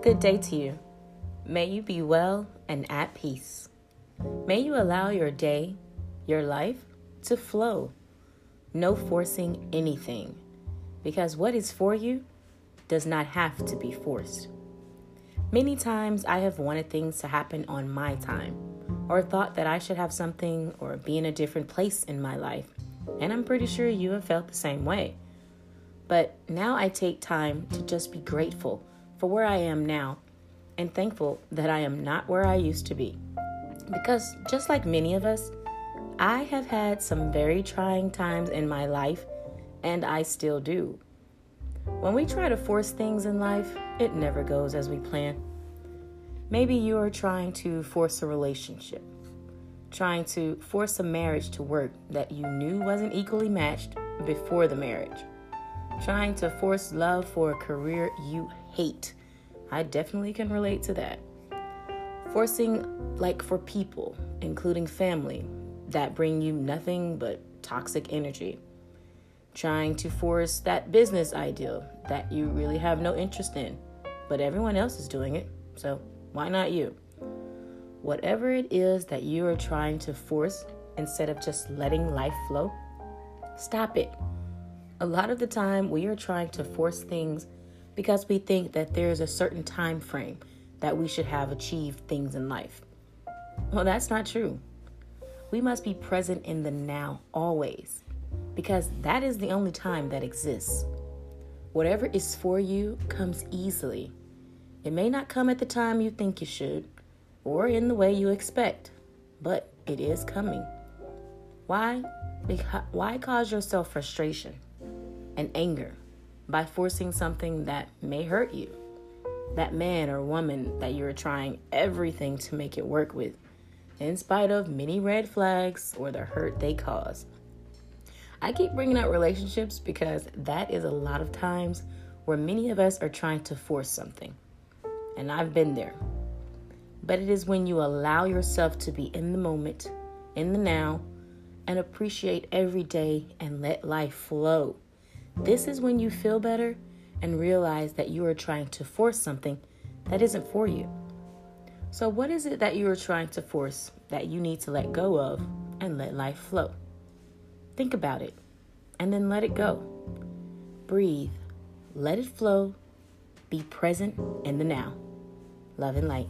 Good day to you. May you be well and at peace. May you allow your day, your life, to flow. No forcing anything, because what is for you does not have to be forced. Many times I have wanted things to happen on my time, or thought that I should have something or be in a different place in my life, and I'm pretty sure you have felt the same way. But now I take time to just be grateful for where I am now and thankful that I am not where I used to be. Because just like many of us, I have had some very trying times in my life, and I still do. When we try to force things in life, it never goes as we plan. Maybe you are trying to force a relationship, trying to force a marriage to work that you knew wasn't equally matched before the marriage, trying to force love for a career you hate. I definitely can relate to that. Forcing, like, for people, including family, that bring you nothing but toxic energy trying to force that business ideal that you really have no interest in, but everyone else is doing it, so why not you? Whatever it is that you are trying to force instead of just letting life flow, stop it. A lot of the time, we are trying to force things because we think that there's a certain time frame that we should have achieved things in life. Well, that's not true. We must be present in the now always because that is the only time that exists. Whatever is for you comes easily. It may not come at the time you think it should or in the way you expect, but it is coming. Why? Why cause yourself frustration and anger by forcing something that may hurt you? That man or woman that you're trying everything to make it work with, in spite of many red flags or the hurt they cause. I keep bringing up relationships because that is a lot of times where many of us are trying to force something. And I've been there. But it is when you allow yourself to be in the moment, in the now, and appreciate every day and let life flow. This is when you feel better and realize that you are trying to force something that isn't for you. So, what is it that you are trying to force that you need to let go of and let life flow? Think about it and then let it go. Breathe, let it flow, be present in the now. Love and light.